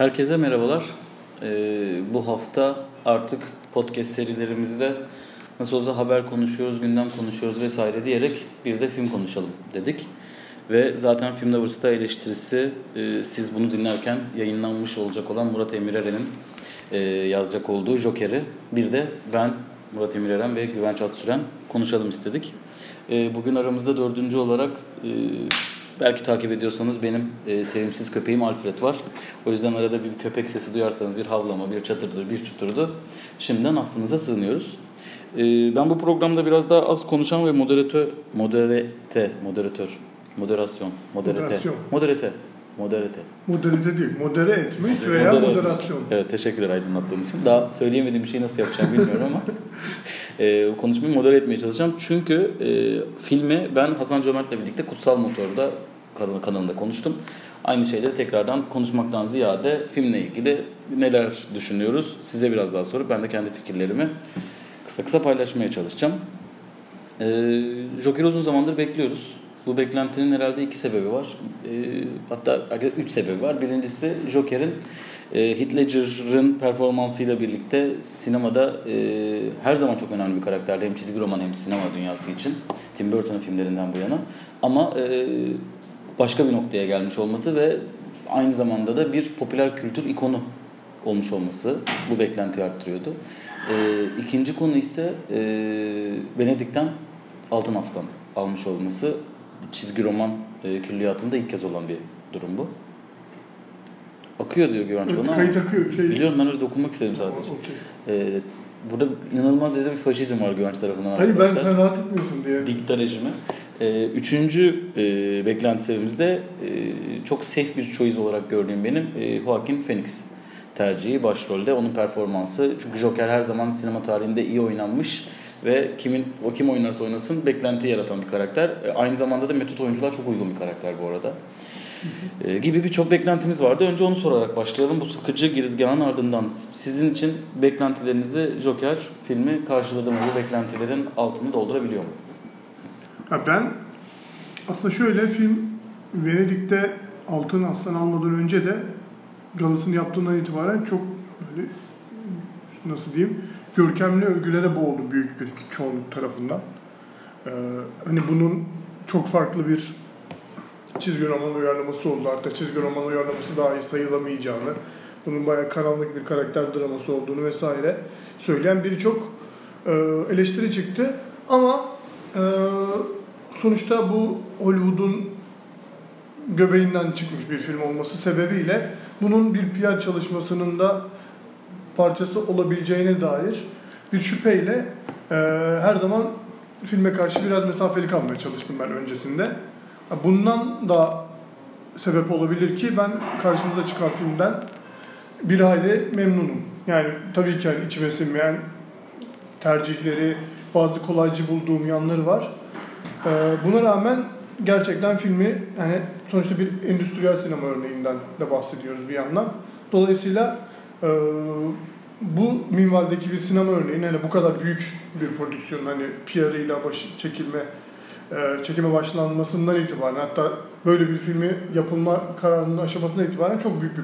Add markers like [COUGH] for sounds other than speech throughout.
Herkese merhabalar. Ee, bu hafta artık podcast serilerimizde nasıl olsa haber konuşuyoruz, gündem konuşuyoruz vesaire diyerek bir de film konuşalım dedik. Ve zaten Film Lovers'ta eleştirisi e, siz bunu dinlerken yayınlanmış olacak olan Murat Emirer'in e, yazacak olduğu Joker'i. Bir de ben Murat Emireren ve Güvenç Atsüren konuşalım istedik. E, bugün aramızda dördüncü olarak e, belki takip ediyorsanız benim e, sevimsiz köpeğim Alfred var. O yüzden arada bir köpek sesi duyarsanız bir havlama, bir çatırdı, bir çuturdu. Şimdiden affınıza sığınıyoruz. E, ben bu programda biraz daha az konuşan ve moderatör, moderate, moderatör, moderasyon, moderate, Moderasyon. moderate, moderate. Moderite değil, modere etmek veya Modere moderasyon. Evet teşekkürler aydınlattığın için. Daha söyleyemediğim bir şeyi nasıl yapacağım bilmiyorum ama [LAUGHS] e, konuşmayı modere etmeye çalışacağım. Çünkü e, filmi ben Hasan Cömert'le birlikte Kutsal Motor'da kanalında konuştum. Aynı şeyleri tekrardan konuşmaktan ziyade filmle ilgili neler düşünüyoruz size biraz daha sorup ben de kendi fikirlerimi kısa kısa paylaşmaya çalışacağım. E, Joker uzun zamandır bekliyoruz. Bu beklentinin herhalde iki sebebi var. E, hatta üç sebebi var. Birincisi Joker'in e, Heath Ledger'ın performansıyla birlikte sinemada e, her zaman çok önemli bir karakterdi. Hem çizgi roman hem sinema dünyası için. Tim Burton'ın filmlerinden bu yana. Ama e, başka bir noktaya gelmiş olması ve aynı zamanda da bir popüler kültür ikonu olmuş olması bu beklentiyi arttırıyordu. E, ikinci konu ise e, Venedik'ten Altın Aslan almış olması çizgi roman e, külliyatında ilk kez olan bir durum bu. Akıyor diyor Güvenç bana ama Kayıt akıyor. Şey, biliyorum ben öyle dokunmak istedim sadece. Okey. Evet. Burada inanılmaz derecede bir faşizm var Güvenç tarafından Hayır ben sen rahat etmiyorsun diye. Dikta rejimi. Ee, üçüncü e, beklenti sebebimiz de e, çok safe bir choice olarak gördüğüm benim e, Joaquin Phoenix tercihi başrolde. Onun performansı. Çünkü Joker her zaman sinema tarihinde iyi oynanmış ve kimin o kim oynarsa oynasın beklenti yaratan bir karakter. E, aynı zamanda da metot oyuncular çok uygun bir karakter bu arada. E, gibi birçok beklentimiz vardı. Önce onu sorarak başlayalım. Bu sıkıcı girizgahın ardından sizin için beklentilerinizi Joker filmi karşıladı mı? Bu beklentilerin altını doldurabiliyor mu? Ha ben aslında şöyle film Venedik'te Altın Aslan almadan önce de galasını yaptığından itibaren çok böyle nasıl diyeyim görkemli övgülere boğuldu büyük bir çoğunluk tarafından. Ee, hani bunun çok farklı bir çizgi roman uyarlaması oldu. Hatta çizgi roman uyarlaması dahi sayılamayacağını, bunun bayağı karanlık bir karakter draması olduğunu vesaire söyleyen birçok e, eleştiri çıktı. Ama e, sonuçta bu Hollywood'un göbeğinden çıkmış bir film olması sebebiyle bunun bir PR çalışmasının da parçası olabileceğine dair bir şüpheyle e, her zaman filme karşı biraz mesafeli kalmaya çalıştım ben öncesinde. Bundan da sebep olabilir ki ben karşımıza çıkan filmden bir hayli memnunum. Yani tabii ki hani içime sinmeyen tercihleri, bazı kolaycı bulduğum yanları var. Ee, buna rağmen gerçekten filmi yani sonuçta bir endüstriyel sinema örneğinden de bahsediyoruz bir yandan. Dolayısıyla e, bu minvaldeki bir sinema örneğin hani bu kadar büyük bir prodüksiyon hani PR'ıyla baş çekilme e, çekime başlanmasından itibaren hatta böyle bir filmi yapılma kararının aşamasına itibaren çok büyük bir,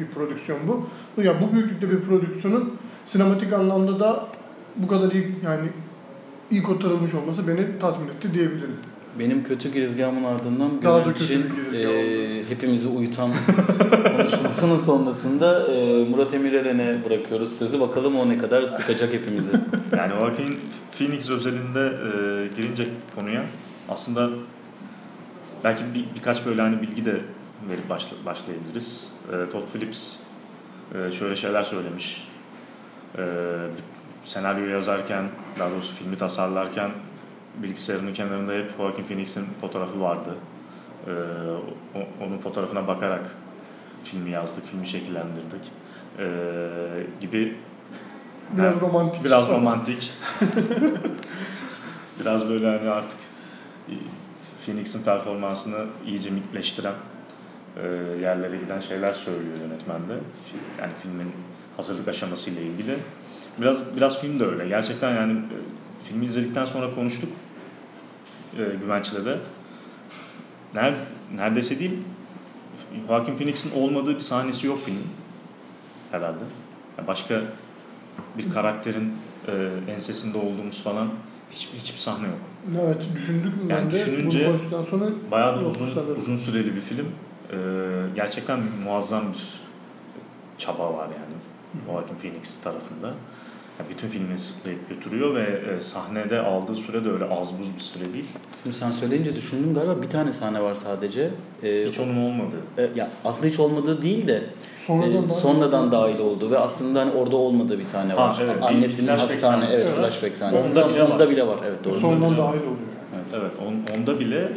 bir prodüksiyon bu. Ya bu büyüklükte bir prodüksiyonun sinematik anlamda da bu kadar iyi yani iyi kotarılmış olması beni tatmin etti diyebilirim. Benim kötü girizgahımın ardından Daha da kötü e, hepimizi uyutan [LAUGHS] konuşmasının sonrasında e, Murat Emireren'e bırakıyoruz sözü. Bakalım o ne kadar sıkacak hepimizi. [LAUGHS] Yani Joaquin Phoenix özelinde e, girince konuya aslında belki bir, birkaç böyle hani bilgi de verip başla, başlayabiliriz. E, Todd Phillips e, şöyle şeyler söylemiş. E, senaryo yazarken, daha doğrusu filmi tasarlarken bilgisayarının kenarında hep Joaquin Phoenix'in fotoğrafı vardı. E, o- onun fotoğrafına bakarak filmi yazdık, filmi şekillendirdik. E, gibi Biraz Yani romantik. Biraz romantik. [LAUGHS] Biraz böyle hani artık Phoenix'in performansını iyice mitleştiren e, yerlere giden şeyler söylüyor yönetmen de. Yani filmin hazırlık aşamasıyla ilgili. Biraz biraz film de öyle. Gerçekten yani e, filmi izledikten sonra konuştuk e, Güvenç'le de. Ner, neredeyse değil Joaquin Phoenix'in olmadığı bir sahnesi yok filmin. herhalde. Yani başka bir karakterin e, ensesinde olduğumuz falan hiçbir, hiçbir sahne yok. Evet düşündük mü Yani ben de düşününce bunu sonra Bayağı da uzun, sanırım. uzun süreli bir film. Ee, gerçekten muazzam bir çaba var yani Joaquin Phoenix tarafında. Yani bütün filmi sıklayıp götürüyor ve e, sahnede aldığı süre de öyle az buz bir süre değil. Şimdi sen söyleyince düşündüm galiba bir tane sahne var sadece. Ee, Hiç onun olmadığı. e, ya aslında hiç olmadığı değil de Sonradan, e, dahil sonradan oldu. dahil olduğu ve aslında hani orada olmadığı bir sahne Ha, var. evet, bir Annesinin hastane sahnesi evet var. flashback sahnesi. Onda bile Onda var. bile var. Evet doğru. Sonradan dahil oluyor. Evet. Evet, on, onda bile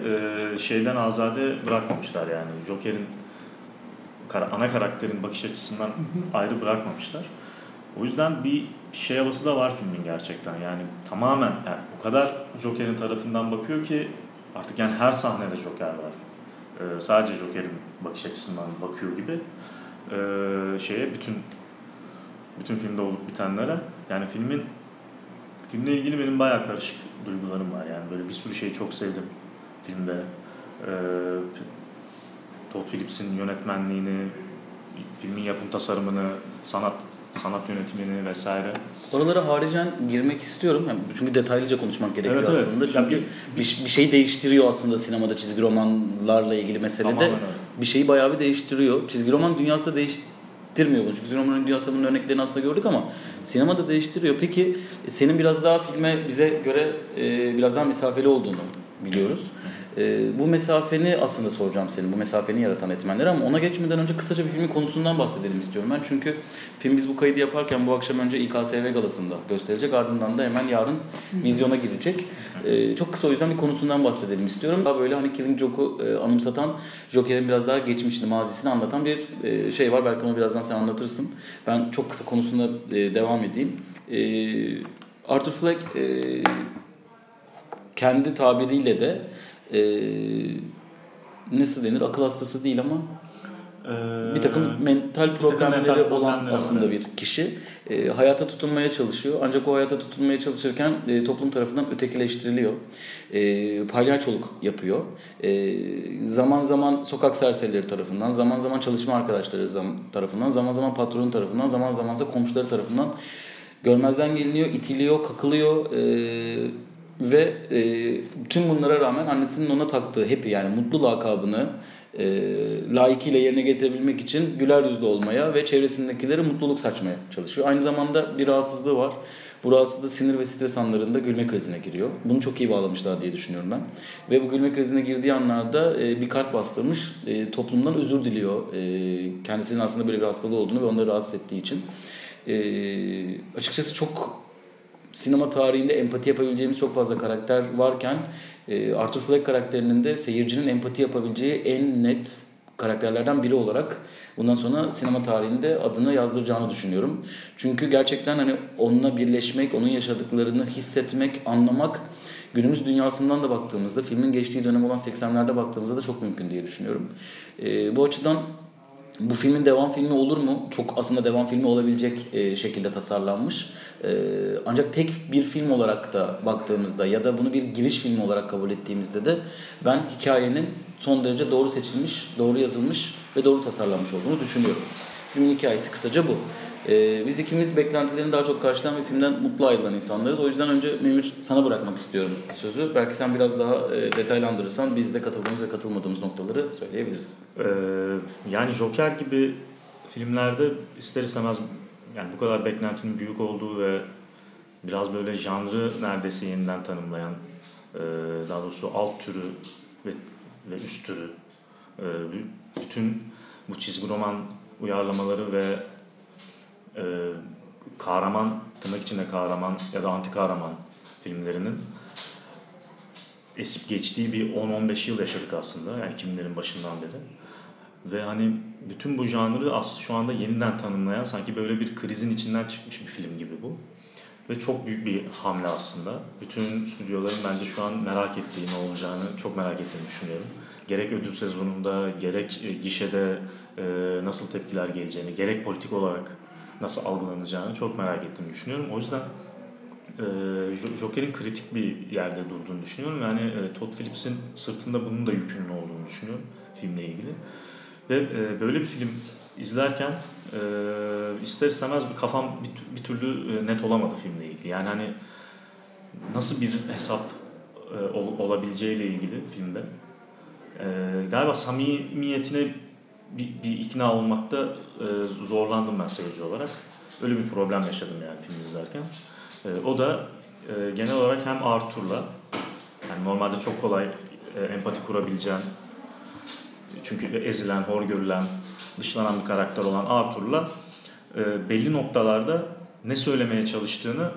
e, şeyden azade bırakmamışlar yani. Joker'in kara- ana karakterin bakış açısından ayrı bırakmamışlar. O yüzden bir şey havası da var filmin gerçekten. Yani tamamen yani o kadar Joker'in tarafından bakıyor ki artık yani her sahnede Joker var. E, sadece Joker'in bakış açısından bakıyor gibi e, şeye bütün bütün filmde olup bitenlere yani filmin filmle ilgili benim bayağı karışık duygularım var yani böyle bir sürü şeyi çok sevdim filmde e, Todd Phillips'in yönetmenliğini filmin yapım tasarımını sanat sanat yönetimini vesaire Oralara haricen girmek istiyorum. Yani çünkü detaylıca konuşmak gerekiyor Evet, evet. aslında. Çünkü Yani bir, bir şey değiştiriyor aslında sinemada çizgi romanlarla ilgili meselede. Tamamen öyle. Bir şeyi bayağı bir değiştiriyor. Çizgi roman dünyası da değiştirmiyor bunu. Çünkü çizgi romanın dünyasında bunun örneklerini aslında gördük ama sinemada değiştiriyor. Peki senin biraz daha filme bize göre e, biraz daha mesafeli olduğunu biliyoruz. E, bu mesafeni aslında soracağım senin, bu mesafeni yaratan etmenleri ama ona geçmeden önce kısaca bir filmin konusundan bahsedelim istiyorum ben. Çünkü film biz bu kaydı yaparken bu akşam önce İKSV galasında gösterecek ardından da hemen yarın vizyona girecek. E, çok kısa o yüzden bir konusundan bahsedelim istiyorum. Daha böyle hani Killing Joke'u e, anımsatan, Joker'in biraz daha geçmişini, mazisini anlatan bir e, şey var. Belki onu birazdan sen anlatırsın. Ben çok kısa konusuna e, devam edeyim. E, Arthur Fleck e, kendi tabiriyle de e, nasıl denir akıl hastası değil ama Ee, bir takım mental takım problemleri mental olan problemleri var, aslında evet. bir kişi. E, hayata tutunmaya çalışıyor. Ancak o hayata tutunmaya çalışırken e, toplum tarafından ötekileştiriliyor. E, palyaçoluk yapıyor. E, zaman zaman sokak serserileri tarafından, zaman zaman çalışma arkadaşları zam- tarafından, zaman zaman patron tarafından, zaman zaman ise komşuları tarafından görmezden geliniyor, itiliyor, kakılıyor. E, ve e, tüm bunlara rağmen annesinin ona taktığı hepi yani mutlu lakabını e, layıkıyla yerine getirebilmek için güler yüzlü olmaya ve çevresindekilere mutluluk saçmaya çalışıyor. Aynı zamanda bir rahatsızlığı var. Bu rahatsızlığı sinir ve stres anlarında gülme krizine giriyor. Bunu çok iyi bağlamışlar diye düşünüyorum ben. Ve bu gülme krizine girdiği anlarda e, bir kart bastırmış. E, toplumdan özür diliyor. E, kendisinin aslında böyle bir hastalığı olduğunu ve onları rahatsız ettiği için. E, açıkçası çok sinema tarihinde empati yapabileceğimiz çok fazla karakter varken e, Arthur Fleck karakterinin de seyircinin empati yapabileceği en net karakterlerden biri olarak bundan sonra sinema tarihinde adını yazdıracağını düşünüyorum. Çünkü gerçekten hani onunla birleşmek, onun yaşadıklarını hissetmek, anlamak günümüz dünyasından da baktığımızda filmin geçtiği dönem olan 80'lerde baktığımızda da çok mümkün diye düşünüyorum. E, bu açıdan bu filmin devam filmi olur mu? Çok aslında devam filmi olabilecek e, şekilde tasarlanmış. E, ancak tek bir film olarak da baktığımızda ya da bunu bir giriş filmi olarak kabul ettiğimizde de ben hikayenin son derece doğru seçilmiş, doğru yazılmış ve doğru tasarlanmış olduğunu düşünüyorum. Filmin hikayesi kısaca bu. E, biz ikimiz beklentilerini daha çok karşılayan ve filmden mutlu ayrılan insanlarız. O yüzden önce Memir sana bırakmak istiyorum sözü. Belki sen biraz daha e, detaylandırırsan biz de katıldığımız ve katılmadığımız noktaları söyleyebiliriz. Ee, yani Joker gibi filmlerde ister istemez yani bu kadar beklentinin büyük olduğu ve biraz böyle janrı neredeyse yeniden tanımlayan e, daha doğrusu alt türü ve, ve üst türü e, bütün bu çizgi roman uyarlamaları ve e, kahraman tırnak içinde kahraman ya da anti kahraman filmlerinin esip geçtiği bir 10-15 yıl yaşadık aslında yani 2000'lerin başından beri. Ve hani bütün bu janrı aslında şu anda yeniden tanımlayan sanki böyle bir krizin içinden çıkmış bir film gibi bu. Ve çok büyük bir hamle aslında. Bütün stüdyoların bence şu an merak ettiği ne olacağını çok merak ettiğini düşünüyorum. Gerek ödül sezonunda, gerek e, gişede e, nasıl tepkiler geleceğini, gerek politik olarak nasıl algılanacağını çok merak ettiğimi düşünüyorum. O yüzden e, Jo- Joker'in kritik bir yerde durduğunu düşünüyorum. Yani e, Todd Phillips'in sırtında bunun da yükünün olduğunu düşünüyorum filmle ilgili. Ve e, böyle bir film izlerken e, ister istemez bir kafam bir, bir türlü e, net olamadı filmle ilgili. Yani hani nasıl bir hesap e, ol, olabileceğiyle ilgili filmde. E, galiba samimiyetine bir, bir ikna olmakta e, zorlandım ben seyirci olarak. Öyle bir problem yaşadım yani film izlerken. E, o da e, genel olarak hem Arthur'la yani normalde çok kolay e, empati kurabileceğin çünkü ezilen, hor görülen, dışlanan bir karakter olan Arthur'la e, belli noktalarda ne söylemeye çalıştığını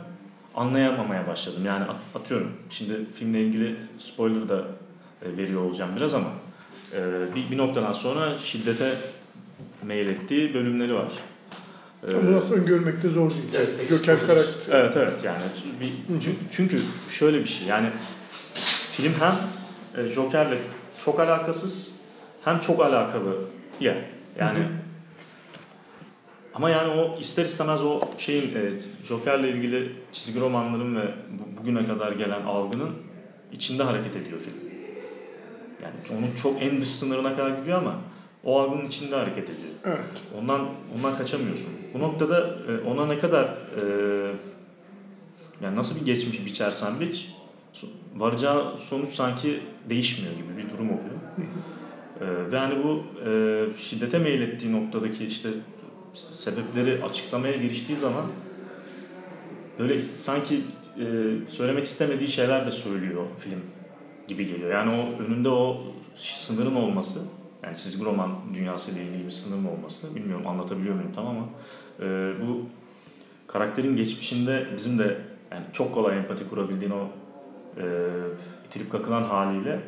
anlayamamaya başladım. Yani atıyorum şimdi filmle ilgili spoiler da e, veriyor olacağım biraz ama bir, bir noktadan sonra şiddete meylettiği bölümleri var. Ee, nasıl öngörmek de zor değil. Evet, Joker karakter. Evet evet yani bir, çünkü şöyle bir şey yani film hem e, Joker'le çok alakasız hem çok alakalı ya yani Hı-hı. ama yani o ister istemez o şeyin e, Joker'le ilgili çizgi romanların ve bugüne kadar gelen algının içinde hareket ediyor film. Yani onun çok en dış sınırına kadar gidiyor ama o algının içinde hareket ediyor. Evet. Ondan ondan kaçamıyorsun. Bu noktada e, ona ne kadar e, yani nasıl bir geçmiş biçersen biç varacağı sonuç sanki değişmiyor gibi bir durum oluyor. e, ve hani bu e, şiddete meylettiği noktadaki işte sebepleri açıklamaya giriştiği zaman böyle sanki e, söylemek istemediği şeyler de söylüyor film gibi geliyor. Yani o önünde o sınırın olması yani çizgi roman dünyası ile ilgili bir sınırın olması bilmiyorum anlatabiliyor muyum tam ama e, bu karakterin geçmişinde bizim de yani çok kolay empati kurabildiğin o e, itilip kakılan haliyle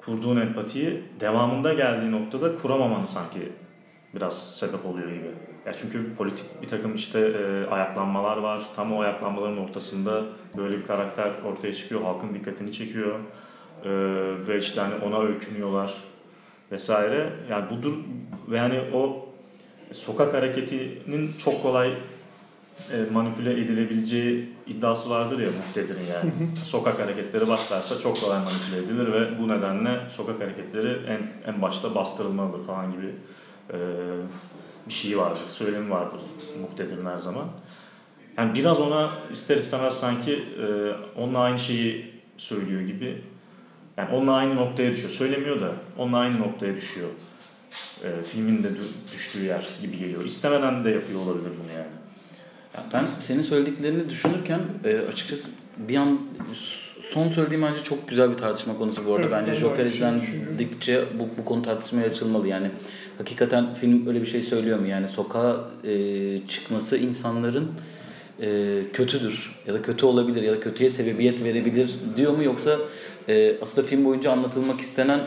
kurduğun empatiyi devamında geldiği noktada kuramamanı sanki biraz sebep oluyor gibi. Ya çünkü politik bir takım işte e, ayaklanmalar var. Tam o ayaklanmaların ortasında böyle bir karakter ortaya çıkıyor. Halkın dikkatini çekiyor. E, ve işte hani ona öykünüyorlar vesaire. Yani budur yani o sokak hareketinin çok kolay e, manipüle edilebileceği iddiası vardır ya muhtedir'in yani. Sokak hareketleri başlarsa çok kolay manipüle edilir ve bu nedenle sokak hareketleri en en başta bastırılmalıdır falan gibi e, bir şey vardır, söylemi vardır muhtedir'in her zaman. Yani biraz ona ister istemez sanki e, onunla aynı şeyi söylüyor gibi. Yani onunla aynı noktaya düşüyor. Söylemiyor da onunla aynı noktaya düşüyor. E, filmin de düştüğü yer gibi geliyor. İstemeden de yapıyor olabilir bunu yani. Ya ben senin söylediklerini düşünürken e, açıkçası bir an son söylediğim bence çok güzel bir tartışma konusu bu arada. Evet, bence Joker izlendikçe bu, bu konu tartışmaya açılmalı. Yani hakikaten film öyle bir şey söylüyor mu? Yani sokağa e, çıkması insanların e, kötüdür ya da kötü olabilir ya da kötüye sebebiyet verebilir diyor mu yoksa e, aslında film boyunca anlatılmak istenen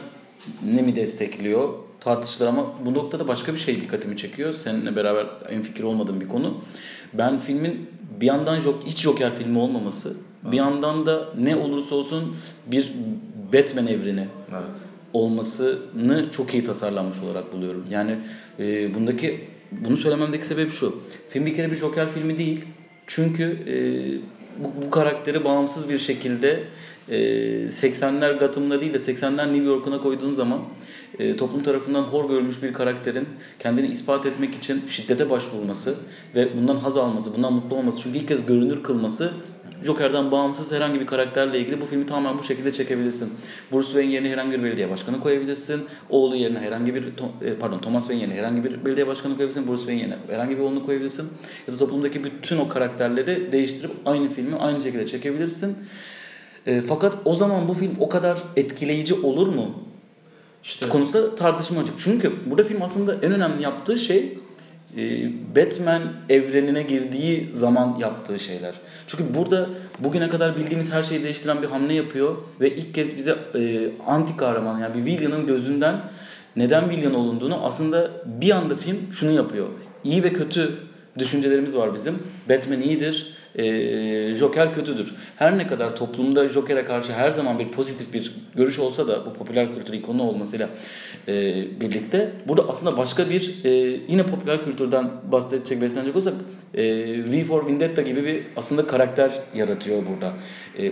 ne mi destekliyor tartışılır ama bu noktada başka bir şey dikkatimi çekiyor. Seninle beraber en fikir olmadığım bir konu. Ben filmin bir yandan hiç Joker filmi olmaması, bir yandan da ne olursa olsun bir Batman evreni evet. Olmasını çok iyi tasarlanmış olarak buluyorum. Yani e, bundaki bunu söylememdeki sebep şu. Film bir kere bir Joker filmi değil. Çünkü e, bu, bu karakteri bağımsız bir şekilde e, 80'ler Gotham'da değil de 80'ler New York'una koyduğun zaman e, toplum tarafından hor görülmüş bir karakterin kendini ispat etmek için şiddete başvurması ve bundan haz alması, bundan mutlu olması çünkü ilk kez görünür kılması Joker'dan bağımsız herhangi bir karakterle ilgili bu filmi tamamen bu şekilde çekebilirsin. Bruce Wayne yerine herhangi bir belediye başkanı koyabilirsin. Oğlu yerine herhangi bir e, pardon Thomas Wayne yerine herhangi bir belediye başkanı koyabilirsin. Bruce Wayne yerine herhangi bir oğlunu koyabilirsin. Ya da toplumdaki bütün o karakterleri değiştirip aynı filmi aynı şekilde çekebilirsin. E, fakat o zaman bu film o kadar etkileyici olur mu? İşte konusunda tartışma açık. Çünkü burada film aslında en önemli yaptığı şey Batman evrenine girdiği zaman yaptığı şeyler. Çünkü burada bugüne kadar bildiğimiz her şeyi değiştiren bir hamle yapıyor ve ilk kez bize e, anti kahraman yani bir villain'ın gözünden neden villain olunduğunu aslında bir anda film şunu yapıyor. İyi ve kötü düşüncelerimiz var bizim. Batman iyidir, e, Joker kötüdür. Her ne kadar toplumda Joker'e karşı her zaman bir pozitif bir görüş olsa da bu popüler kültür ikonu olmasıyla e, birlikte burada aslında başka bir e, yine popüler kültürden bahsedecek beslenecek olsak e, V for Vendetta gibi bir aslında karakter yaratıyor burada. E,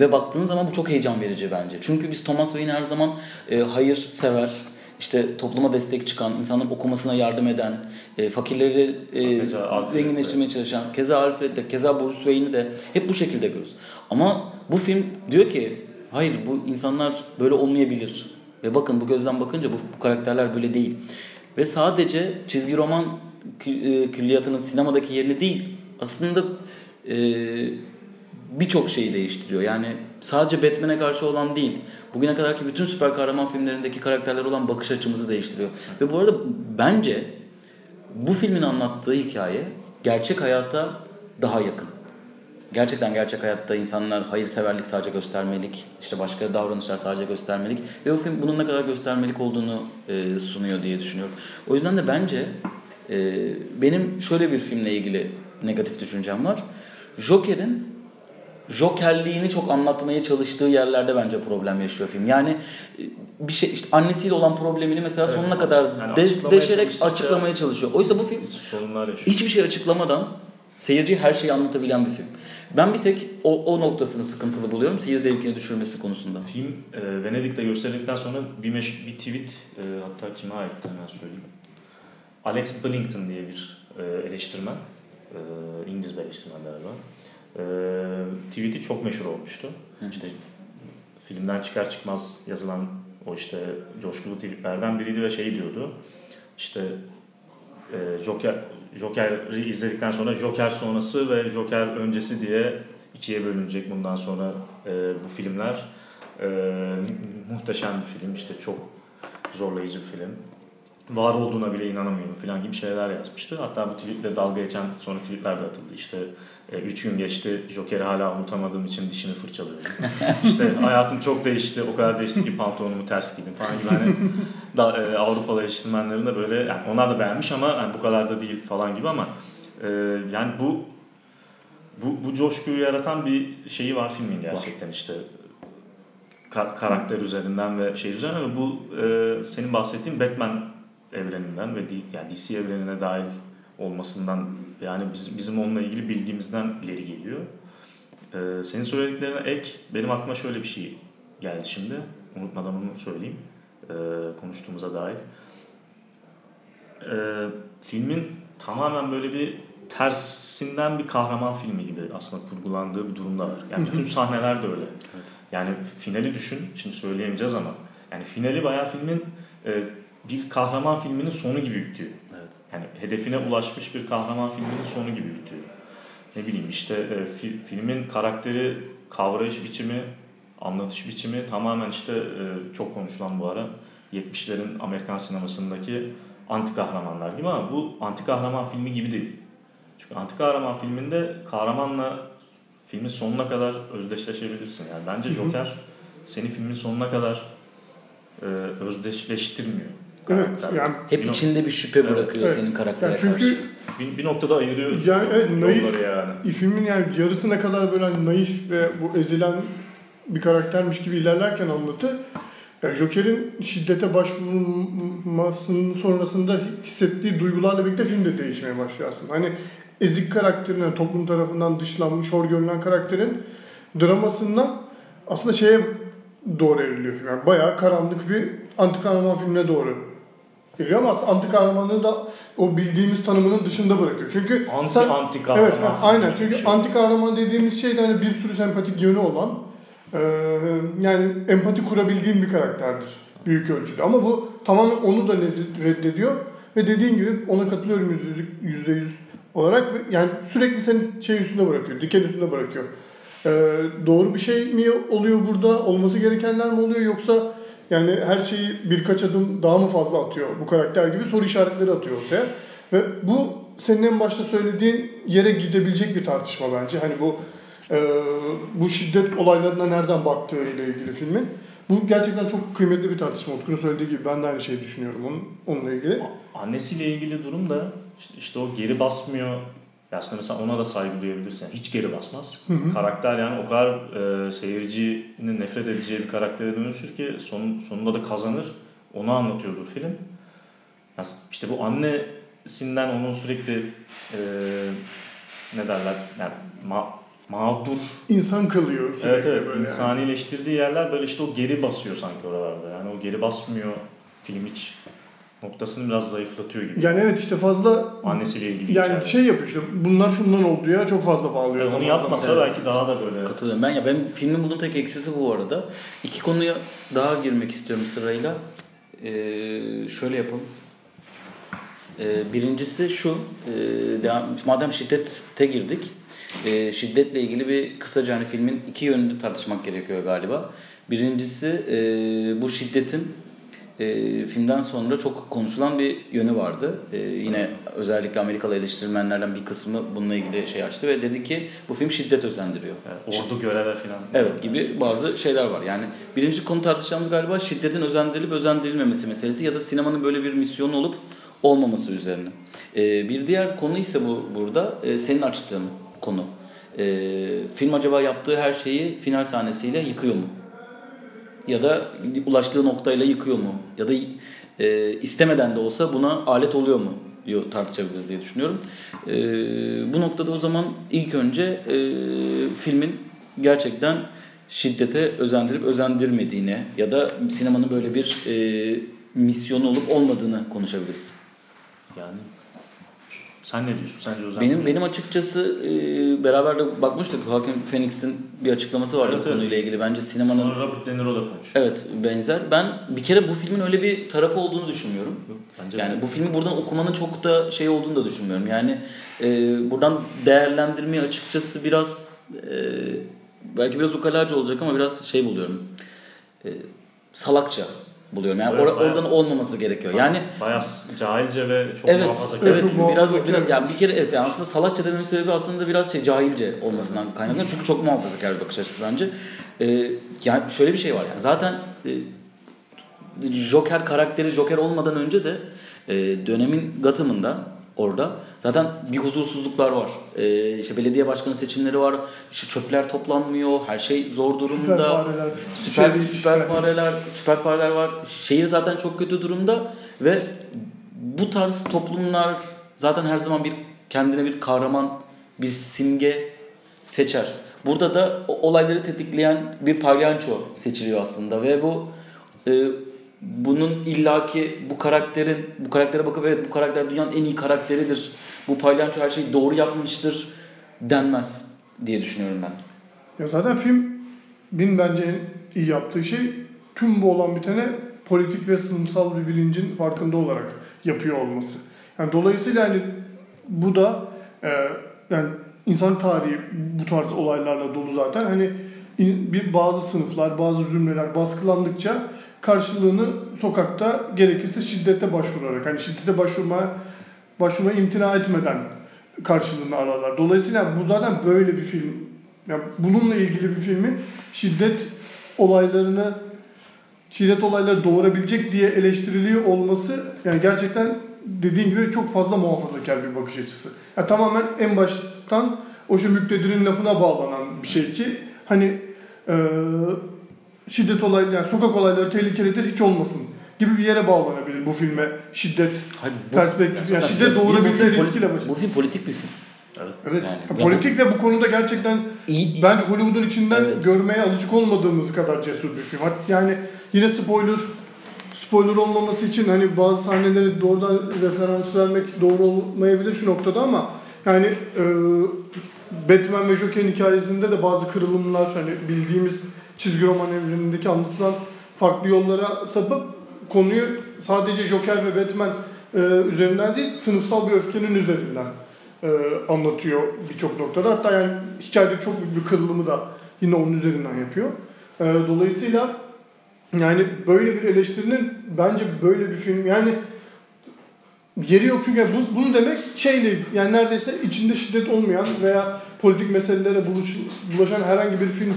ve baktığınız zaman bu çok heyecan verici bence. Çünkü biz Thomas Wayne her zaman e, hayır sever, işte topluma destek çıkan, insanların okumasına yardım eden, e, fakirleri e, Keza zenginleştirmeye çalışan, keza Alfred de, keza Bruce Wayne'i de hep bu şekilde görüyoruz. Ama bu film diyor ki hayır bu insanlar böyle olmayabilir. Ve bakın bu gözden bakınca bu, bu karakterler böyle değil. Ve sadece çizgi roman e, külliyatının sinemadaki yerini değil aslında e, birçok şeyi değiştiriyor. Yani sadece Batman'e karşı olan değil, bugüne kadarki bütün süper kahraman filmlerindeki karakterler olan bakış açımızı değiştiriyor. Ve bu arada bence bu filmin anlattığı hikaye gerçek hayata daha yakın. Gerçekten gerçek hayatta insanlar hayırseverlik sadece göstermelik, işte başka davranışlar sadece göstermelik ve o film bunun ne kadar göstermelik olduğunu e, sunuyor diye düşünüyorum. O yüzden de bence e, benim şöyle bir filmle ilgili negatif düşüncem var. Joker'in Jokerliğini çok anlatmaya çalıştığı yerlerde bence problem yaşıyor film. Yani e, bir şey işte annesiyle olan problemini mesela Evet, sonuna kadar yani de- açıklamaya deşerek açıklamaya çalışıyor. Oysa bu film hiçbir şey açıklamadan seyirciye her şeyi anlatabilen bir film. Ben bir tek o, o noktasını sıkıntılı buluyorum seyir zevkini düşürmesi konusunda. Film e, Venedik'te gösterildikten sonra bir, meş, bir tweet e, hatta kime ait hemen söyleyeyim. Alex Billington diye bir e, eleştirmen. E, İngiliz bir eleştirmen galiba. E, tweet'i çok meşhur olmuştu. Hı. İşte filmden çıkar çıkmaz yazılan o işte coşkulu tweetlerden biriydi ve şey diyordu. İşte e, Joker Joker'i izledikten sonra Joker sonrası ve Joker öncesi diye ikiye bölünecek bundan sonra e, bu filmler. E, muhteşem bir film işte çok zorlayıcı bir film. Var olduğuna bile inanamıyorum falan gibi şeyler yazmıştı. Hatta bu tweetle dalga geçen sonra tweetler de atıldı. İşte 3 gün geçti Joker'i hala unutamadığım için dişimi fırçalıyorum. [LAUGHS] işte hayatım çok değişti o kadar değişti ki pantolonumu ters giydim falan gibi hani da, e, Avrupalı eleştirmenlerin de böyle yani onlar da beğenmiş ama yani bu kadar da değil falan gibi ama e, yani bu bu bu coşkuyu yaratan bir şeyi var filmin gerçekten işte Ka- karakter üzerinden ve şey üzerinden ve bu e, senin bahsettiğin Batman evreninden ve yani DC evrenine dahil olmasından yani biz, bizim onunla ilgili bilgimizden ileri geliyor. E, senin söylediklerine ek benim aklıma şöyle bir şey geldi şimdi. Unutmadan onu söyleyeyim. E, konuştuğumuza dair. E, filmin tamamen böyle bir tersinden bir kahraman filmi gibi aslında kurgulandığı bir durumda var. Yani bütün sahneler de öyle. Yani finali düşün, şimdi söyleyemeyeceğiz ama yani finali bayağı filmin e, bir kahraman filminin sonu gibi bitiyor. Yani hedefine ulaşmış bir kahraman filminin sonu gibi bitiyor. Ne bileyim işte e, fi- filmin karakteri, kavrayış biçimi, anlatış biçimi tamamen işte e, çok konuşulan bu ara 70'lerin Amerikan sinemasındaki anti kahramanlar gibi ama bu anti kahraman filmi gibi değil. Çünkü anti kahraman filminde kahramanla filmin sonuna kadar özdeşleşebilirsin. Yani bence Joker seni filmin sonuna kadar e, özdeşleştirmiyor. Evet, karakterle. yani Hep Bir içinde bir şüphe Evet. bırakıyor Evet. senin karaktere Yani çünkü karşı. bir, bir noktada ayırıyoruz Yani evet, naif- yani. filmin yani yarısına kadar böyle hani naif ve bu ezilen bir karaktermiş gibi ilerlerken anlatı yani Joker'in şiddete başvurmasının sonrasında hissettiği duygularla birlikte film de değişmeye başlıyor aslında. Hani ezik karakterin, yani toplum tarafından dışlanmış, hor görülen karakterin dramasından aslında şeye doğru evriliyor. film. Yani bayağı karanlık bir anti kahraman filmine doğru evriliyor ama aslında anti kahramanı da o bildiğimiz tanımının dışında bırakıyor. Çünkü Anti sen- anti kahraman. Evet, ha, aynen. Çünkü şey. anti kahraman dediğimiz şey de hani bir sürü sempatik yönü olan, e, yani empati kurabildiğin bir karakterdir büyük ölçüde. Ama bu tamamen onu da reddediyor ve dediğin gibi ona katılıyorum yüzde yüz- yüzde yüz olarak ve yani sürekli seni şey üstünde bırakıyor, diken üstünde bırakıyor. E, doğru bir şey mi oluyor burada, olması gerekenler mi oluyor yoksa yani her şeyi birkaç adım daha mı fazla atıyor bu karakter gibi soru işaretleri atıyor ortaya. Ve bu senin en başta söylediğin yere gidebilecek bir tartışma bence. Hani bu e, bu şiddet olaylarına nereden baktığı ile ilgili filmin. Bu gerçekten çok kıymetli bir tartışma. Utku'nun söylediği gibi ben de aynı şeyi düşünüyorum onun, onunla ilgili. Annesiyle ilgili durum da işte, o geri basmıyor. Aslında mesela ona da saygı duyabilirsin. Yani hiç geri basmaz. Karakter yani o kadar e, seyircinin nefret edeceği bir karaktere dönüşür ki son, sonunda da kazanır. Onu anlatıyordur film. Ya işte bu annesinden onun sürekli e, ne derler yani ma- mağdur İnsan kalıyor sürekli Evet evet böyle. yani. insanileştirdiği yerler böyle işte o geri basıyor sanki oralarda. Yani o geri basmıyor film iç noktasını biraz zayıflatıyor gibi. Yani evet işte fazla Annesiyle ilgili yani hikaye. şey yapıyor işte bunlar şundan oldu ya çok fazla bağlıyor. Onu zaman yapmasa. Evet. belki daha da böyle Katılıyorum. Ben ya ben filmin bulduğum tek eksisi bu arada. İki konuya daha girmek istiyorum sırayla. Ee, şöyle yapalım. Ee, birincisi şu. E, devam, madem şiddete girdik. E, şiddetle ilgili bir kısaca hani filmin iki yönünde tartışmak gerekiyor galiba. Birincisi e, bu şiddetin e, filmden sonra çok konuşulan bir yönü vardı. E, yine özellikle Amerikalı eleştirmenlerden bir kısmı bununla ilgili şey açtı ve dedi ki bu film şiddet özendiriyor. evet, ordu göreve falan. Evet gibi bazı şeyler var. Yani birinci konu tartışacağımız galiba şiddetin özendirilip özendirilmemesi meselesi ya da sinemanın böyle bir misyonu olup olmaması üzerine. Ee, bir diğer konu ise bu burada e, senin açtığın konu. Ee, film acaba yaptığı her şeyi final sahnesiyle yıkıyor mu? Ya da ulaştığı noktayla yıkıyor mu? Ya da e, istemeden de olsa buna alet oluyor mu? Yo, tartışabiliriz diye düşünüyorum. Ee, bu noktada o zaman ilk önce e, filmin gerçekten şiddete özendirip özendirmediğine ya da sinemanın böyle bir e, misyonu olup olmadığını konuşabiliriz. Yani sen ne diyorsun? Sence Özen Benim benim açıkçası e, beraber de bakmıştık. Hakim Phoenix'in bir açıklaması vardı Evet, bu evet. konuyla ilgili. Bence sinemanın Sonra Robert De Niro da konuşuyor. evet benzer. Ben bir kere bu filmin öyle bir tarafı olduğunu düşünmüyorum. Bence Yani bu filmi buradan okumanın çok da şey olduğunu da düşünmüyorum. Yani e, buradan değerlendirmeyi açıkçası biraz e, belki biraz ukalaca olacak ama biraz şey buluyorum. E, salakça buluyorum. Yani or- oradan olmaması gerekiyor. Yani bayağı cahilce ve çok Evet, muhafazakar. evet Çok biraz, biraz yani bir kere evet yani aslında salakça dememin sebebi aslında biraz şey cahilce olmasından kaynaklanıyor. Çünkü çok muhafazakar bir bakış açısı bence. Ee, yani şöyle bir şey var yani zaten e, Joker karakteri Joker olmadan önce de e, dönemin Gotham'ında orada zaten bir huzursuzluklar var. E, işte belediye başkanı seçimleri var. İşte çöpler toplanmıyor. Her şey zor durumda. Süper fareler, Süper, şey- süper fareler, süper fareler var. Şehir zaten çok kötü durumda ve bu tarz toplumlar zaten her zaman bir kendine bir kahraman, bir simge seçer. Burada da olayları tetikleyen bir palyanço seçiliyor aslında ve bu e, bunun illaki bu karakterin bu karaktere bakıp evet bu karakter dünyanın en iyi karakteridir. Bu palyanço her şeyi doğru yapmıştır denmez diye düşünüyorum ben. Ya zaten filmin bence en iyi yaptığı şey tüm bu olan bitene politik ve sınıfsal bir bilincin farkında olarak yapıyor olması. Yani dolayısıyla hani bu da e, yani insan tarihi bu tarz olaylarla dolu zaten. Hani in- bir bazı sınıflar, bazı zümreler baskılandıkça karşılığını sokakta gerekirse şiddete başvurarak hani şiddete başvurmaya başvurmaya imtina etmeden karşılığını ararlar. Dolayısıyla bu zaten böyle bir film. Yani bununla ilgili bir filmin şiddet olaylarını şiddet olayları doğurabilecek diye eleştiriliyor olması yani gerçekten dediğin gibi çok fazla muhafazakar bir bakış açısı. Yani tamamen en baştan o şu müktedirin lafına bağlanan bir şey ki hani eee şiddet olayları yani sokak olayları tehlikelidir hiç olmasın gibi bir yere bağlanabilir bu filme şiddet Hayır, perspektifi. Yani şiddet bu doğurabilme riskiyle başlıyor. Bu film politik bir film. Evet. Evet. Yani- Ya politik de bu konuda gerçekten İyi, bence Hollywood'un içinden Evet. görmeye alışık olmadığımız kadar cesur bir film. Yani yine spoiler spoiler olmaması için hani bazı sahneleri doğrudan referans vermek doğru olmayabilir şu noktada ama yani e, Batman ve Joker'in hikayesinde de bazı kırılımlar hani bildiğimiz çizgi roman evrenindeki anlatılan farklı yollara sapıp konuyu sadece Joker ve Batman e, üzerinden değil sınıfsal bir öfkenin üzerinden e, anlatıyor birçok noktada. Hatta yani hikayede çok büyük bir kırılımı da yine onun üzerinden yapıyor. E, dolayısıyla yani böyle bir eleştirinin bence böyle bir film yani yeri yok çünkü bu, bunu demek şeyle yani neredeyse içinde şiddet olmayan veya politik meselelere buluş, bulaşan herhangi bir film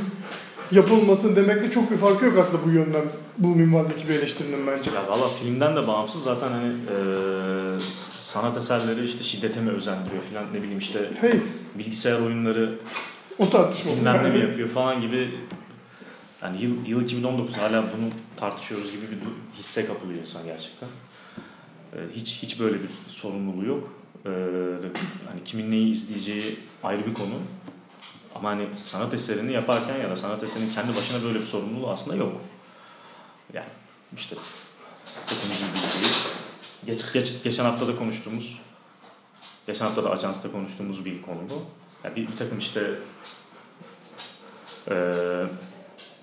yapılması demekle çok bir farkı yok aslında bu yönden bu minvaldeki bir eleştirinin bence. Ya valla filmden de bağımsız zaten hani e, sanat eserleri işte şiddete mi özendiriyor falan ne bileyim işte Hey bilgisayar oyunları o tartışma. bilmem ne mi yapıyor falan gibi yani yıl, yıl 2019 hala bunu tartışıyoruz gibi bir hisse kapılıyor insan gerçekten. E, hiç hiç böyle bir sorumluluğu yok. E, hani kimin neyi izleyeceği ayrı bir konu. Ama hani sanat eserini yaparken ya da sanat eserinin kendi başına böyle bir sorumluluğu aslında yok. Yani işte hepimizin bildiği. Geç, geç, geçen hafta da konuştuğumuz, geçen hafta da ajansta konuştuğumuz bir konu bu. Yani bir, bir takım işte e,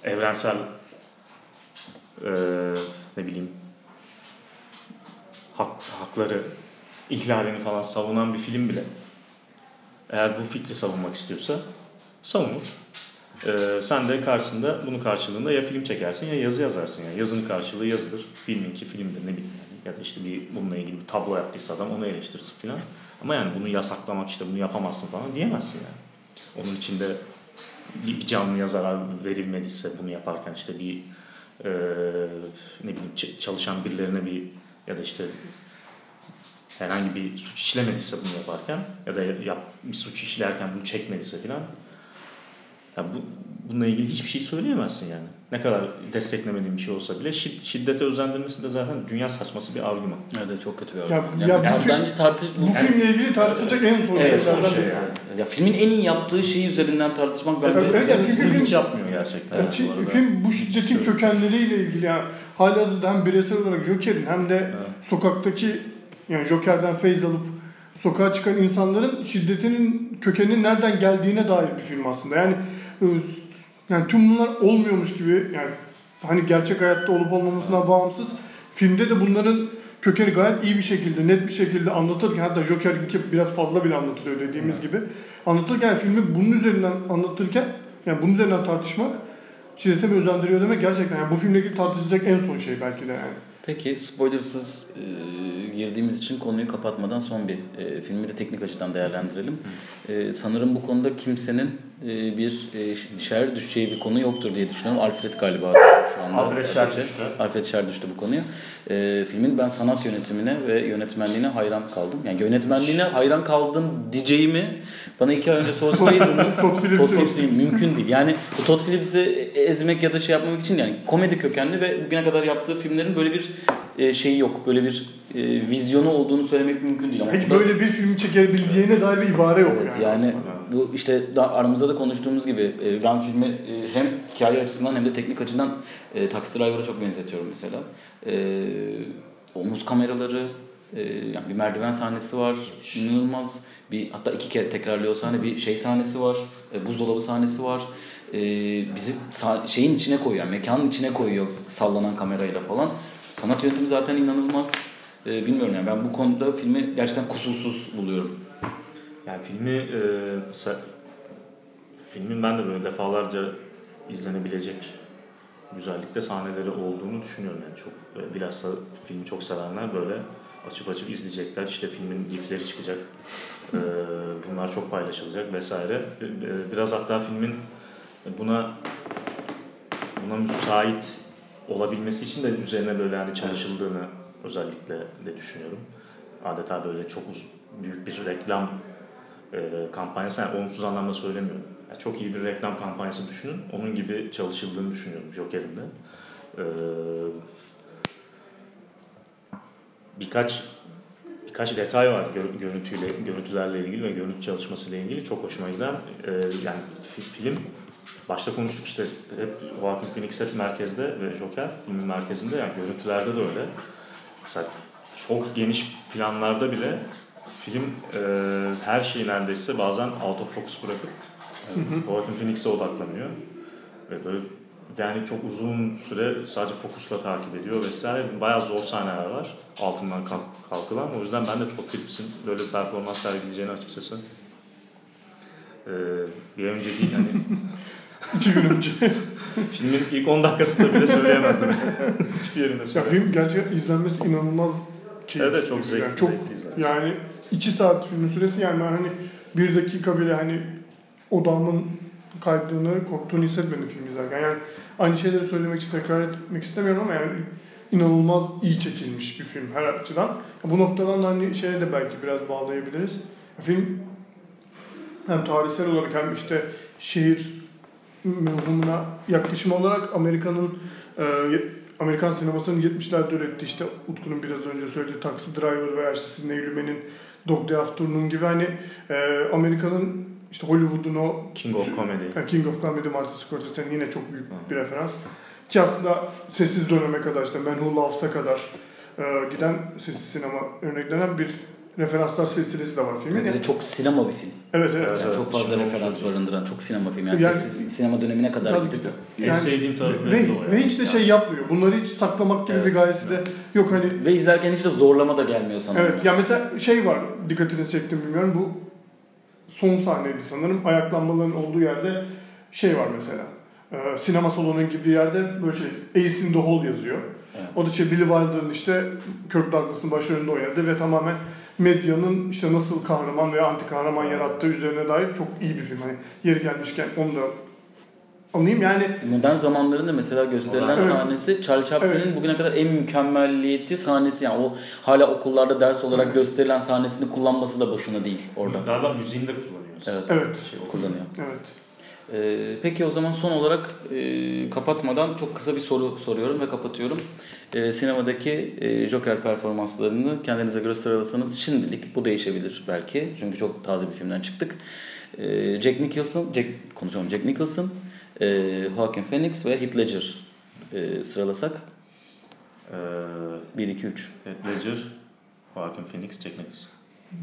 evrensel e, ne bileyim hak, hakları ihlalini falan savunan bir film bile eğer bu fikri savunmak istiyorsa savunur. Ee, sen de karşısında bunun karşılığında ya film çekersin ya yazı yazarsın. Yani yazının karşılığı yazıdır. Filminki filmdir ne bileyim yani. Ya da işte bir bununla ilgili bir tablo yaptıysa adam onu eleştirirsin filan. Ama yani bunu yasaklamak işte bunu yapamazsın falan diyemezsin yani. Onun içinde bir canlıya zarar verilmediyse bunu yaparken işte bir e, ne bileyim çalışan birilerine bir ya da işte herhangi bir suç işlemediyse bunu yaparken ya da yap, bir suç işlerken bunu çekmediyse filan ya bu, bununla ilgili hiçbir şey söyleyemezsin yani. Ne kadar desteklemediğin bir şey olsa bile şiddete özendirmesi de zaten dünya saçması bir argüman. Evet çok kötü bir argüman. Ya, yani, ya yani bu bence tartış bu yani, filmle ilgili tartışacak en son evet, şeylerden şey yani. Ya filmin en iyi yaptığı şeyi üzerinden tartışmak bence evet, yani çünkü film hiç yapmıyor gerçekten. Yani, yani, bu film bu şiddetin kökenleriyle ilgili yani halihazırda hem bireysel olarak Joker'in hem de evet. sokaktaki yani Joker'den feyz alıp sokağa çıkan insanların şiddetinin kökeninin nereden geldiğine dair bir film aslında. Yani yani tüm bunlar olmuyormuş gibi yani hani gerçek hayatta olup olmamasına bağımsız filmde de bunların kökeni gayet iyi bir şekilde, net bir şekilde anlatırken hatta Joker'inki biraz fazla bile anlatılıyor dediğimiz evet. gibi. Anlatırken filmi bunun üzerinden anlatırken yani bunun üzerinden tartışmak şiddete mi özendiriyor demek gerçekten yani bu filmdeki tartışacak en son şey belki de yani. Peki spoilersız e, girdiğimiz için konuyu kapatmadan son bir e, filmi de teknik açıdan değerlendirelim. E, sanırım bu konuda kimsenin e, bir e, şer düşeceği bir konu yoktur diye düşünüyorum. Alfred galiba şu anda. Alfred Şer düştü. Alfred Şer düştü bu konuya. E, filmin ben sanat yönetimine ve yönetmenliğine hayran kaldım. Yani yönetmenliğine hayran kaldım diyeceğimi bana iki ay önce sorsaydınız [LAUGHS] Todd Phillips'i mümkün değil. Yani bu Todd Phillips'i ezmek ya da şey yapmamak için yani komedi kökenli ve bugüne kadar yaptığı filmlerin böyle bir e, şeyi yok. Böyle bir e, vizyonu olduğunu söylemek mümkün değil. Ama Hiç böyle bir film çekebileceğine dair bir ibare yok evet, yani. yani bu işte da aramızda da konuştuğumuz gibi e, ben filmi e, hem hikaye açısından hem de teknik açıdan e, Taxi Driver'a çok benzetiyorum mesela. E, omuz kameraları, e, yani bir merdiven sahnesi var. İnanılmaz bir hatta iki kere tekrarlıyor sahne bir şey sahnesi var. E, buzdolabı sahnesi var. E, bizi şeyin içine koyuyor. Mekanın içine koyuyor sallanan kamerayla falan. Sanat yönetimi zaten inanılmaz. E, bilmiyorum yani ben bu konuda filmi gerçekten kusursuz buluyorum. Yani filmi e, filmin ben de böyle defalarca izlenebilecek güzellikte sahneleri olduğunu düşünüyorum yani çok e, bilhassa filmi çok sevenler böyle açıp açıp izleyecekler işte filmin gifleri çıkacak e, bunlar çok paylaşılacak vesaire e, biraz hatta filmin buna buna müsait olabilmesi için de üzerine böyle hani çalışıldığını özellikle de düşünüyorum adeta böyle çok uz büyük bir reklam e, kampanyası yani olumsuz anlamda söylemiyorum. Yani çok iyi bir reklam kampanyası düşünün. Onun gibi çalışıldığını düşünüyorum Joker'in de. E, birkaç birkaç detay var görüntüyle görüntülerle ilgili ve görüntü çalışmasıyla ilgili çok hoşuma giden e, yani film başta konuştuk işte hep Joaquin Phoenix hep merkezde ve Joker filmin merkezinde yani görüntülerde de öyle. Mesela çok geniş planlarda bile film e, her şeyi neredeyse bazen out of focus bırakıp e, Joaquin Phoenix'e odaklanıyor. Ve böyle yani çok uzun süre sadece fokusla takip ediyor vesaire. Bayağı zor sahneler var altından kalk, kalkılan. O yüzden ben de Todd Phillips'in böyle bir performans sergileyeceğini açıkçası e, bir önce değil hani [LAUGHS] İki gün önce. [LAUGHS] Filmin ilk 10 dakikasında bile söyleyemezdim. [LAUGHS] Hiçbir yerinde söyleyemezdim. Ya film gerçekten izlenmesi inanılmaz keyifli. Evet çok zevkli. Yani çok zevkli yani iki saat filmin süresi yani ben hani bir dakika bile hani odamın kaydığını, korktuğunu hissetmedim film izlerken. Yani aynı şeyleri söylemek için tekrar etmek istemiyorum ama yani inanılmaz iyi çekilmiş bir film her açıdan. Bu noktadan da hani şeye de belki biraz bağlayabiliriz. Film hem tarihsel olarak hem işte şehir mevhumuna yaklaşım olarak Amerika'nın e, Amerikan sinemasının 70'lerde ürettiği işte Utku'nun biraz önce söylediği Taxi Driver veya işte Sidney Lumet'in Dog Day Afternoon gibi hani e, Amerika'nın işte Hollywood'un o King of Comedy. King of Comedy Martin Scorsese'nin yine çok büyük bir referans. Ki aslında sessiz döneme kadar işte Man Who Loves'a kadar e, giden si- sinema örneklenen bir referanslar silsilesi de var filmin. Bir de çok sinema bir film. Evet evet. Evet, Yani çok fazla Sinema referans iyi. barındıran çok sinema filmi. Yani, Yani- siz sinema dönemine kadar Tabii gidip ki. En Yani- sevdiğim tarafı Ve, ve hiç de şey yapmıyor. Bunları hiç saklamak gibi bir Evet. gayesi de yok hani. ve izlerken hiç de zorlama da gelmiyor sana. Evet ya mesela şey var dikkatinizi çektim bilmiyorum bu son sahneydi sanırım ayaklanmaların olduğu yerde şey var mesela e, sinema salonu gibi bir yerde böyle şey Ace in the Hole yazıyor. Evet. O da şey Billy Wilder'ın işte Kirk Douglas'ın başrolünde oynadı ve tamamen medyanın işte nasıl kahraman veya anti kahraman yarattığı üzerine dair çok iyi bir film. Hani yeri gelmişken onu da anlayayım yani Modern zamanlarında mesela gösterilen Evet. sahnesi Charlie Chaplin'in bugüne kadar en mükemmelliyetçi sahnesi yani o hala okullarda ders olarak gösterilen sahnesini kullanması da boşuna değil orada. Galiba müziğini de kullanıyoruz. Evet. evet Şey, Kullanıyor. evet. Ee, peki o zaman son olarak e, kapatmadan çok kısa bir soru soruyorum ve kapatıyorum. Ee, sinemadaki e, Joker performanslarını kendinize göre sıralasanız şimdilik bu değişebilir belki. Çünkü çok taze bir filmden çıktık. Ee, Jack Nicholson, Jack, konuşalım Jack Nicholson, e, Joaquin Phoenix ve Heath Ledger e, sıralasak Ee, 1, 2, 3. Heath Ledger, Joaquin Phoenix, Jack Nicholson.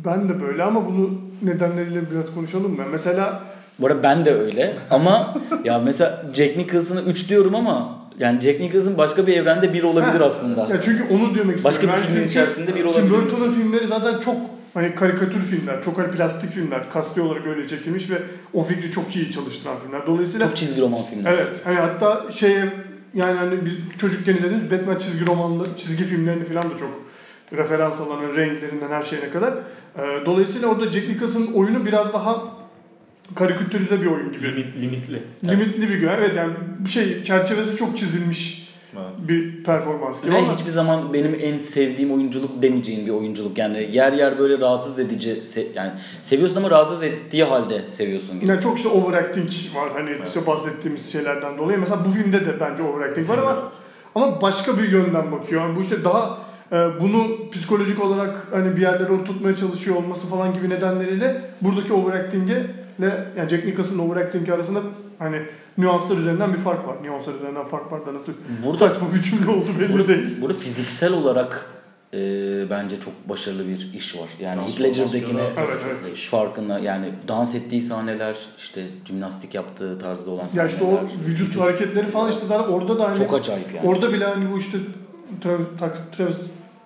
Ben de böyle ama bunu nedenleriyle biraz konuşalım mı? Mesela Bu arada ben de öyle ama ya mesela Jack Nicholson'ı 3 diyorum ama yani Jack Nicholson başka bir evrende 1 olabilir Ha, aslında. Ya çünkü onu demek Başka istiyorum. bir Yani filmin çünkü içerisinde bir Tim olabilir. Burton'un filmleri zaten çok hani karikatür filmler, çok hani plastik filmler, kasti olarak öyle çekilmiş ve o fikri çok iyi çalıştıran filmler. Dolayısıyla Çok çizgi roman filmler. evet hani hatta şeye yani hani biz çocukken izlediğimiz Batman çizgi romanlı çizgi filmlerini falan da çok referans alan renklerinden her şeyine kadar. Ee, Dolayısıyla orada Jack Nicholson'ın oyunu biraz daha karikatürize bir oyun gibi. Limit, limitli. Limitli bir gün. Evet yani bir şey çerçevesi çok çizilmiş Evet. Bir performans gibi Ve ama hiçbir zaman benim en sevdiğim oyunculuk demeyeceğim bir oyunculuk. Yani yer yer böyle rahatsız edici se- yani seviyorsun ama rahatsız ettiği halde seviyorsun gibi. Yani çok işte overacting var hani işte bahsettiğimiz şeylerden dolayı. Mesela bu filmde de bence overacting var ama ama başka bir yönden bakıyor. Yani bu işte daha e, bunu psikolojik olarak hani bir yerlere oturtmaya çalışıyor olması falan gibi nedenleriyle buradaki overacting'e ile yani Jack Nicholson'ın overacting arasında hani nüanslar üzerinden bir fark var. Nüanslar üzerinden fark var da nasıl Burada- saçma bir cümle oldu belli değil. Burada fiziksel olarak e, bence çok başarılı bir iş var. Yani Heath Ledger'dakine Evet, evet. iş farkında yani dans ettiği sahneler işte jimnastik yaptığı tarzda olan Ya sahneler. işte o vücut hareketleri falan işte zaten orada da hani çok acayip yani. Orada bile hani bu işte Travis, Travis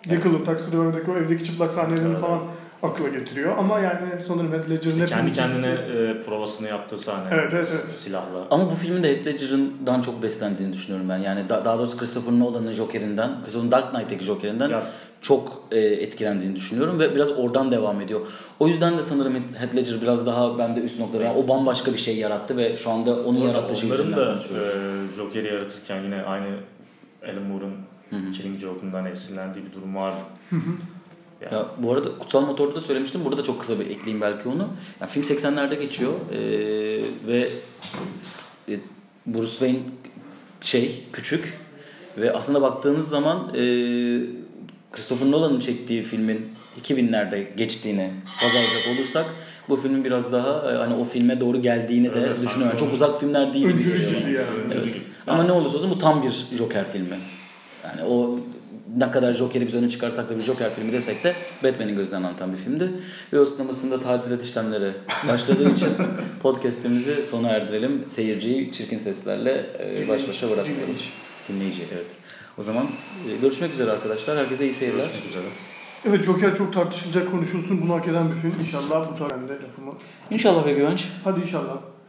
Bickle'ın Taxi Driver'daki o evdeki çıplak sahnelerini Evet. falan akla getiriyor. Ama yani sanırım Heath Ledger'ın İşte kendi kendine e, provasını yaptığı sahne. Evet, evet, evet. Silahla. Ama bu filmin de Heath Ledger'dan çok beslendiğini düşünüyorum ben. Yani da- daha doğrusu Christopher Nolan'ın Joker'inden, Christopher Dark Knight'teki Joker'inden Ya. çok e, etkilendiğini düşünüyorum ve biraz oradan devam ediyor. O yüzden de sanırım Heath Ledger biraz daha bende üst noktada. Yani o bambaşka bir şey yarattı ve şu anda onun yarattığı şey üzerinden da konuşuyoruz. e, Joker'i yaratırken yine aynı Alan Moore'un Killing Joke'undan esinlendiği bir durum vardı. Yani, Ya bu arada Kutsal Motor'da da söylemiştim. Burada çok kısa bir ekleyeyim belki onu. Ya film 80'lerde geçiyor ee, ve e, Bruce Wayne şey küçük ve aslında baktığınız zaman e, Christopher Nolan'ın çektiği filmin 2000'lerde geçtiğini baz alacak olursak bu filmin biraz daha e, hani o filme doğru geldiğini de Evet, düşünüyorum. Çok uzak filmler değil Öncülü gibi yani. Evet. Ama ne olursa olsun bu tam bir Joker filmi. Yani o ne kadar Joker'i biz öne çıkarsak da bir Joker filmi desek de Batman'in gözünden anlatan bir filmdi. Ve o sinemasında tadilat işlemleri başladığı için [LAUGHS] podcast'imizi sona erdirelim. Seyirciyi çirkin seslerle e, baş başa bırakmayalım. Dinleyici. Evet. O zaman e, görüşmek üzere arkadaşlar. Herkese iyi seyirler. Görüşmek üzere. Evet Joker çok tartışılacak konuşulsun. Bunu hak eden bir film. İnşallah bu tarihinde lafımı. İnşallah be güvenç. Hadi inşallah.